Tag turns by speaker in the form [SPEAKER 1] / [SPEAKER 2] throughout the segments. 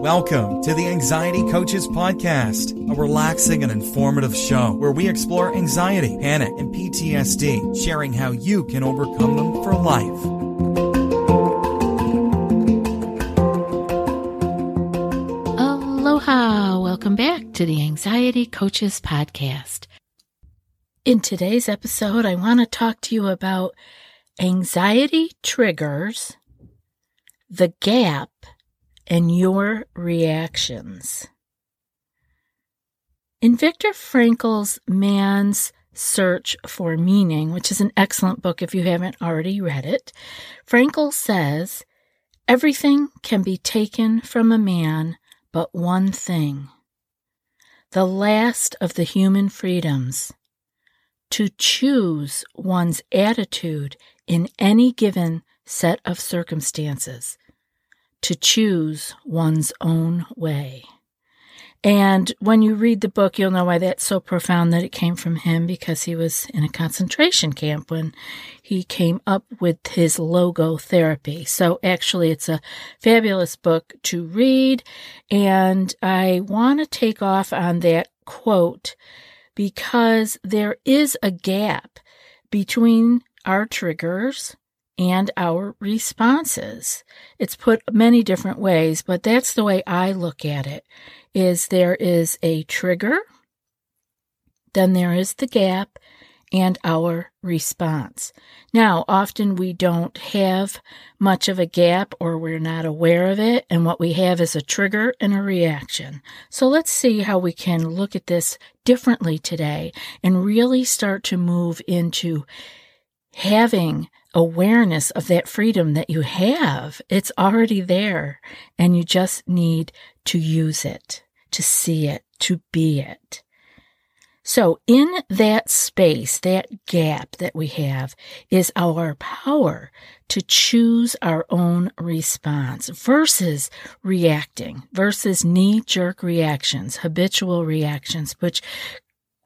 [SPEAKER 1] Welcome to the Anxiety Coaches Podcast, a relaxing and informative show where we explore anxiety, panic, and PTSD, sharing how you can overcome them for life.
[SPEAKER 2] Aloha! Welcome back to the Anxiety Coaches Podcast. In today's episode, I want to talk to you about anxiety triggers, the gap, and your reactions. In Viktor Frankl's Man's Search for Meaning, which is an excellent book if you haven't already read it, Frankl says, Everything can be taken from a man but one thing the last of the human freedoms to choose one's attitude in any given set of circumstances to choose one's own way. And when you read the book, you'll know why that's so profound that it came from him because he was in a concentration camp when he came up with his logotherapy. So actually, it's a fabulous book to read. And I want to take off on that quote because there is a gap between our triggers and our responses. It's put many different ways, but that's the way I look at it is there is a trigger, then there is the gap and our response. Now, often we don't have much of a gap or we're not aware of it, and what we have is a trigger and a reaction. So let's see how we can look at this differently today and really start to move into having awareness of that freedom that you have. It's already there, and you just need to use it, to see it, to be it. So, in that space, that gap that we have, is our power to choose our own response versus reacting, versus knee jerk reactions, habitual reactions, which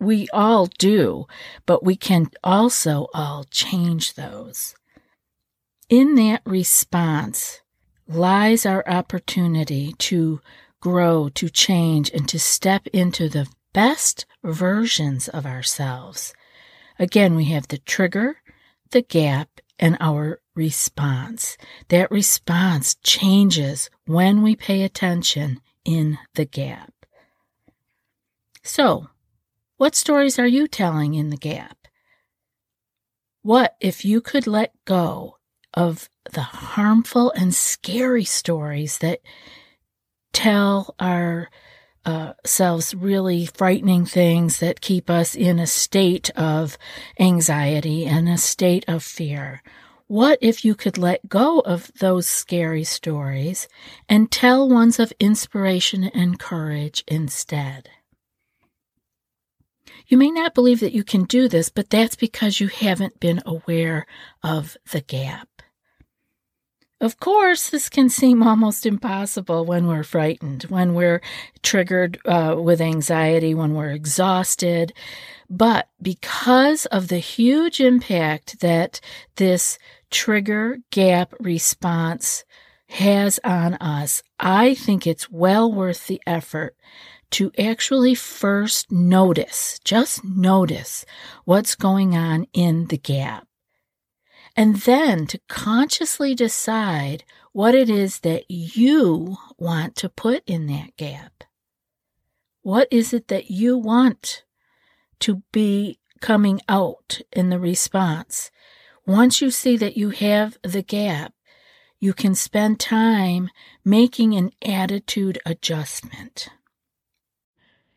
[SPEAKER 2] we all do, but we can also all change those. In that response lies our opportunity to grow, to change, and to step into the best versions of ourselves. Again, we have the trigger, the gap, and our response. That response changes when we pay attention in the gap. So, what stories are you telling in the gap? What if you could let go of the harmful and scary stories that tell our uh, selves really frightening things that keep us in a state of anxiety and a state of fear. What if you could let go of those scary stories and tell ones of inspiration and courage instead? You may not believe that you can do this, but that's because you haven't been aware of the gap. Of course, this can seem almost impossible when we're frightened, when we're triggered uh, with anxiety, when we're exhausted. But because of the huge impact that this trigger gap response has on us, I think it's well worth the effort to actually first notice, just notice what's going on in the gap. And then to consciously decide what it is that you want to put in that gap. What is it that you want to be coming out in the response? Once you see that you have the gap, you can spend time making an attitude adjustment.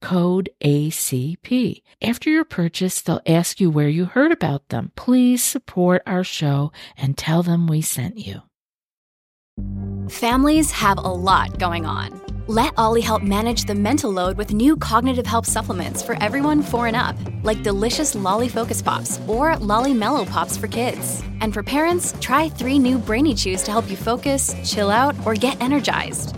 [SPEAKER 2] code ACP. After your purchase, they'll ask you where you heard about them. Please support our show and tell them we sent you.
[SPEAKER 3] Families have a lot going on. Let Olly help manage the mental load with new cognitive help supplements for everyone four and up, like delicious Lolly Focus Pops or Lolly Mellow Pops for kids. And for parents, try three new Brainy Chews to help you focus, chill out, or get energized.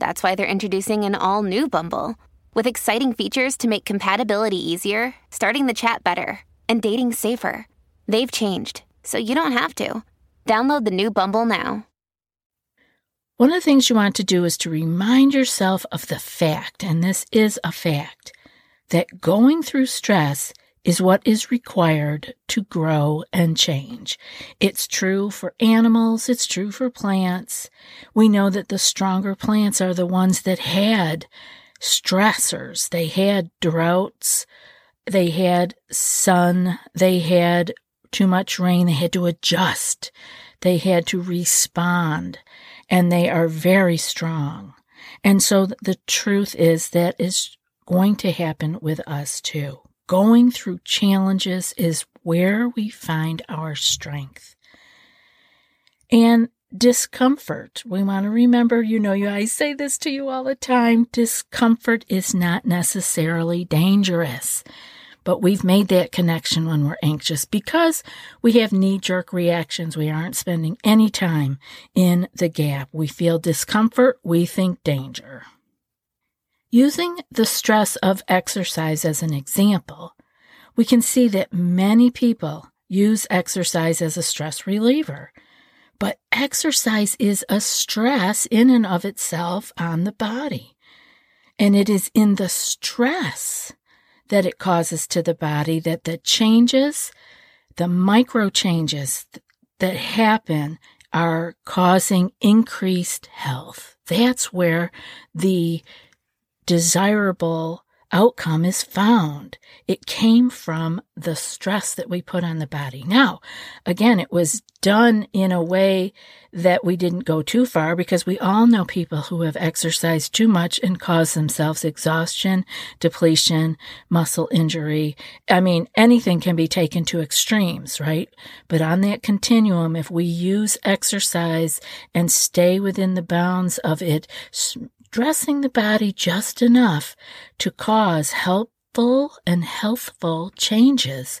[SPEAKER 4] That's why they're introducing an all new Bumble with exciting features to make compatibility easier, starting the chat better, and dating safer. They've changed, so you don't have to. Download the new Bumble now.
[SPEAKER 2] One of the things you want to do is to remind yourself of the fact, and this is a fact, that going through stress is what is required to grow and change. It's true for animals, it's true for plants. We know that the stronger plants are the ones that had stressors. They had droughts, they had sun, they had too much rain, they had to adjust, they had to respond, and they are very strong. And so the truth is that is going to happen with us too. Going through challenges is where we find our strength. And discomfort. We want to remember, you know, I say this to you all the time discomfort is not necessarily dangerous. But we've made that connection when we're anxious because we have knee jerk reactions. We aren't spending any time in the gap. We feel discomfort, we think danger. Using the stress of exercise as an example, we can see that many people use exercise as a stress reliever. But exercise is a stress in and of itself on the body. And it is in the stress that it causes to the body that the changes, the micro changes that happen are causing increased health. That's where the desirable outcome is found. It came from the stress that we put on the body. Now, again, it was done in a way that we didn't go too far because we all know people who have exercised too much and caused themselves exhaustion, depletion, muscle injury. I mean, anything can be taken to extremes, right? But on that continuum, if we use exercise and stay within the bounds of it, dressing the body just enough to cause helpful and healthful changes,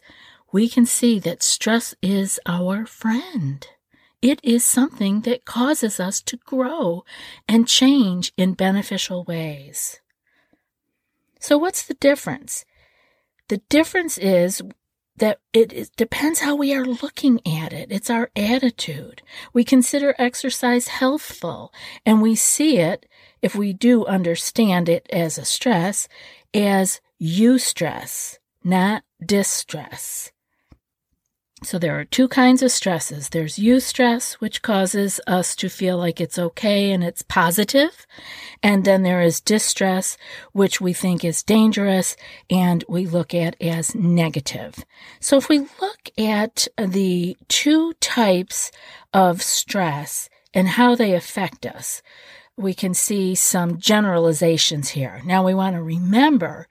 [SPEAKER 2] we can see that stress is our friend. It is something that causes us to grow and change in beneficial ways. So, what's the difference? The difference is that it, depends how we are looking at it. It's our attitude. We consider exercise healthful and we see it, if we do understand it as a stress, as eustress, not distress. So there are two kinds of stresses. There's eustress, which causes us to feel like it's okay and it's positive. And then there is distress, which we think is dangerous and we look at as negative. So if we look at the two types of stress and how they affect us, we can see some generalizations here. Now we want to remember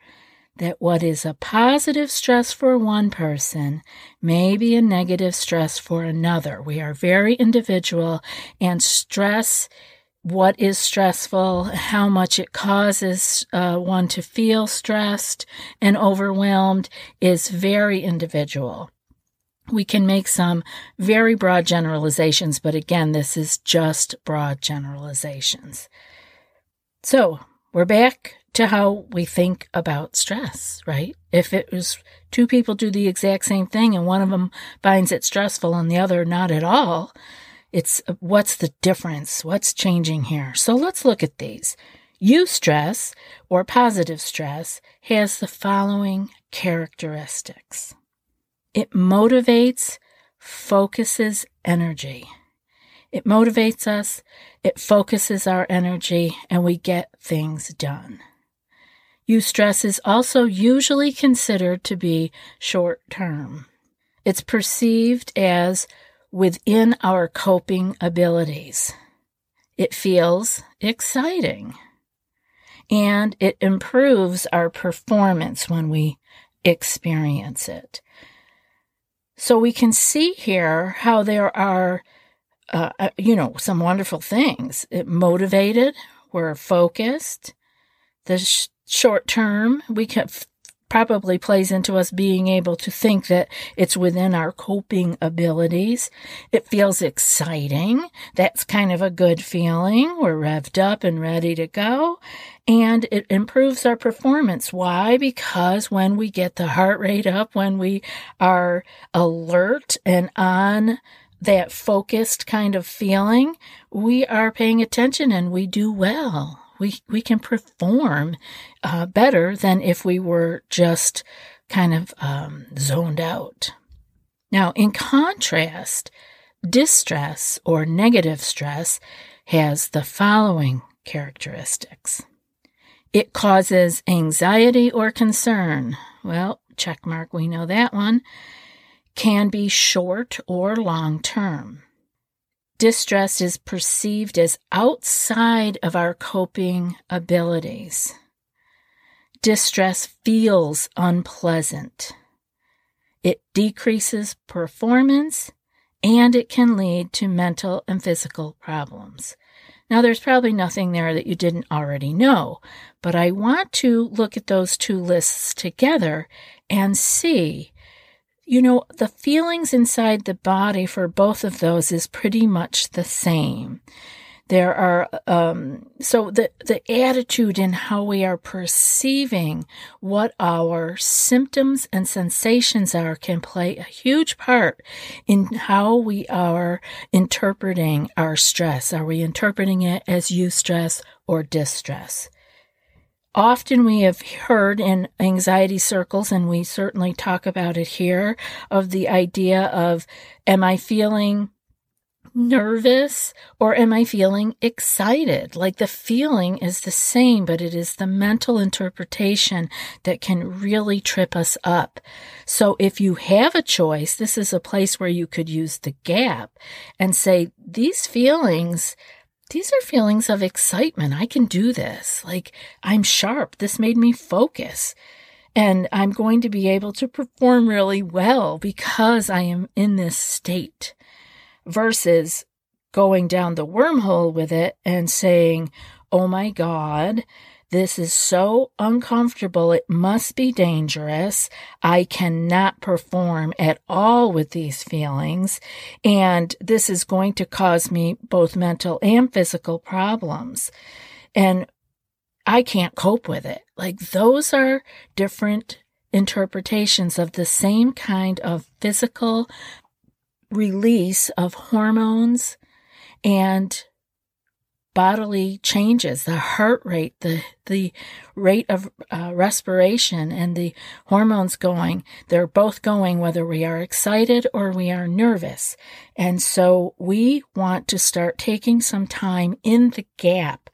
[SPEAKER 2] that what is a positive stress for one person may be a negative stress for another. We are very individual, and stress, what is stressful, how much it causes uh, one to feel stressed and overwhelmed, is very individual. We can make some very broad generalizations, but again, this is just broad generalizations. So, we're back to how we think about stress, right? If it was two people do the exact same thing and one of them finds it stressful and the other not at all, it's what's the difference? What's changing here? So let's look at these. Eustress or positive stress has the following characteristics. It motivates, focuses energy. It motivates us, it focuses our energy, and we get things done. Eustress is also usually considered to be short term. It's perceived as within our coping abilities. It feels exciting and it improves our performance when we experience it. So we can see here how there are, uh, uh you know, some wonderful things. It motivated, we're focused. The sh- short term, we can probably plays into us being able to think that it's within our coping abilities. It feels exciting. That's kind of a good feeling. We're revved up and ready to go. And it improves our performance. Why? Because when we get the heart rate up, when we are alert and on that focused kind of feeling, we are paying attention and we do well we we can perform uh, better than if we were just kind of um, zoned out. Now, in contrast, distress or negative stress has the following characteristics. It causes anxiety or concern. Well, check mark, we know that one. Can be short or long term distress is perceived as outside of our coping abilities. Distress feels unpleasant. It decreases performance and it can lead to mental and physical problems. Now, there's probably nothing there that you didn't already know, but I want to look at those two lists together and see you know, the feelings inside the body for both of those is pretty much the same. There are, um, so the, the attitude in how we are perceiving what our symptoms and sensations are can play a huge part in how we are interpreting our stress. Are we interpreting it as eustress or distress? Often we have heard in anxiety circles, and we certainly talk about it here, of the idea of, am I feeling nervous or am I feeling excited? Like the feeling is the same, but it is the mental interpretation that can really trip us up. So if you have a choice, this is a place where you could use the gap and say, these feelings, these are feelings of excitement. I can do this. Like I'm sharp. This made me focus. And I'm going to be able to perform really well because I am in this state versus going down the wormhole with it and saying, Oh my God, this is so uncomfortable. It must be dangerous. I cannot perform at all with these feelings. And this is going to cause me both mental and physical problems. And I can't cope with it. Like those are different interpretations of the same kind of physical release of hormones and bodily changes, the heart rate, the, the rate of uh, respiration and the hormones going. They're both going whether we are excited or we are nervous. And so we want to start taking some time in the gap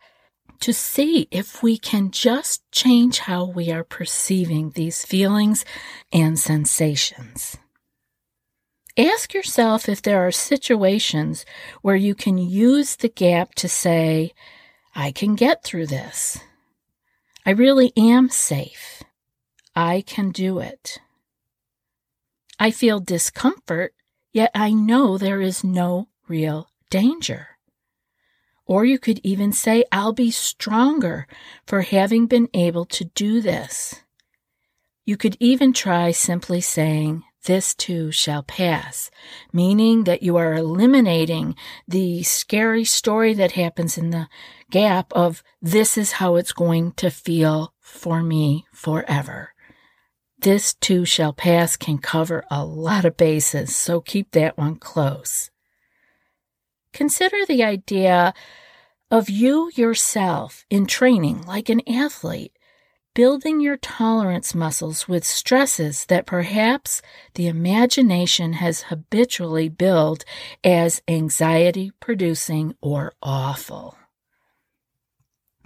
[SPEAKER 2] to see if we can just change how we are perceiving these feelings and sensations. Ask yourself if there are situations where you can use the gap to say, I can get through this. I really am safe. I can do it. I feel discomfort, yet I know there is no real danger. Or you could even say, I'll be stronger for having been able to do this. You could even try simply saying, this too shall pass, meaning that you are eliminating the scary story that happens in the gap of this is how it's going to feel for me forever. This too shall pass can cover a lot of bases, so keep that one close. Consider the idea of you yourself in training like an athlete building your tolerance muscles with stresses that perhaps the imagination has habitually billed as anxiety producing or awful.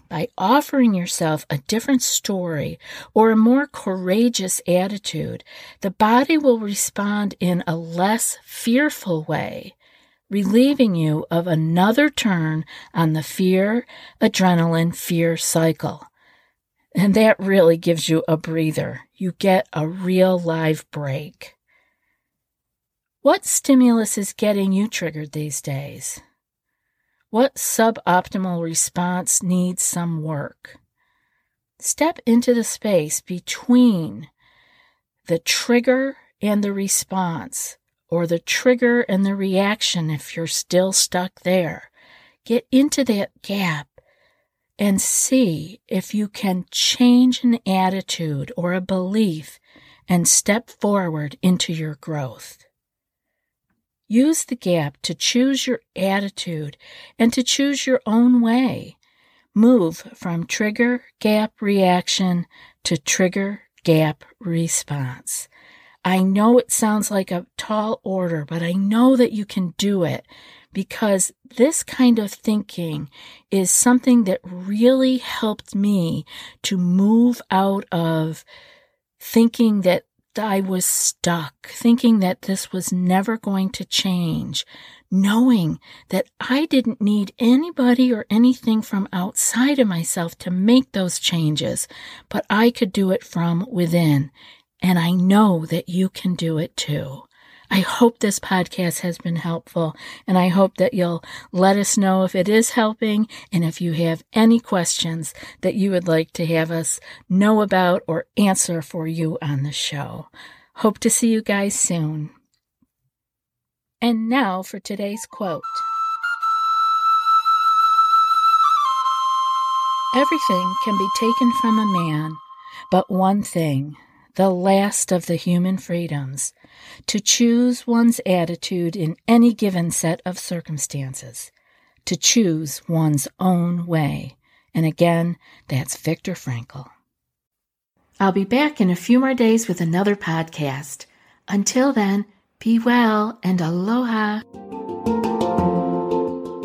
[SPEAKER 2] By offering yourself a different story or a more courageous attitude, the body will respond in a less fearful way, relieving you of another turn on the fear, adrenaline, fear cycle. And that really gives you a breather. You get a real live break. What stimulus is getting you triggered these days? What suboptimal response needs some work? Step into the space between the trigger and the response, or the trigger and the reaction if you're still stuck there. Get into that gap and see if you can change an attitude or a belief and step forward into your growth. Use the gap to choose your attitude and to choose your own way. Move from trigger gap reaction to trigger gap response. I know it sounds like a tall order, but I know that you can do it because this kind of thinking is something that really helped me to move out of thinking that I was stuck, thinking that this was never going to change, knowing that I didn't need anybody or anything from outside of myself to make those changes, but I could do it from within. And I know that you can do it too. I hope this podcast has been helpful, and I hope that you'll let us know if it is helping and if you have any questions that you would like to have us know about or answer for you on the show. Hope to see you guys soon. And now for today's quote Everything can be taken from a man, but one thing the last of the human freedoms, to choose one's attitude in any given set of circumstances, to choose one's own way. And again, that's Viktor Frankl. I'll be back in a few more days with another podcast. Until then, be well and aloha.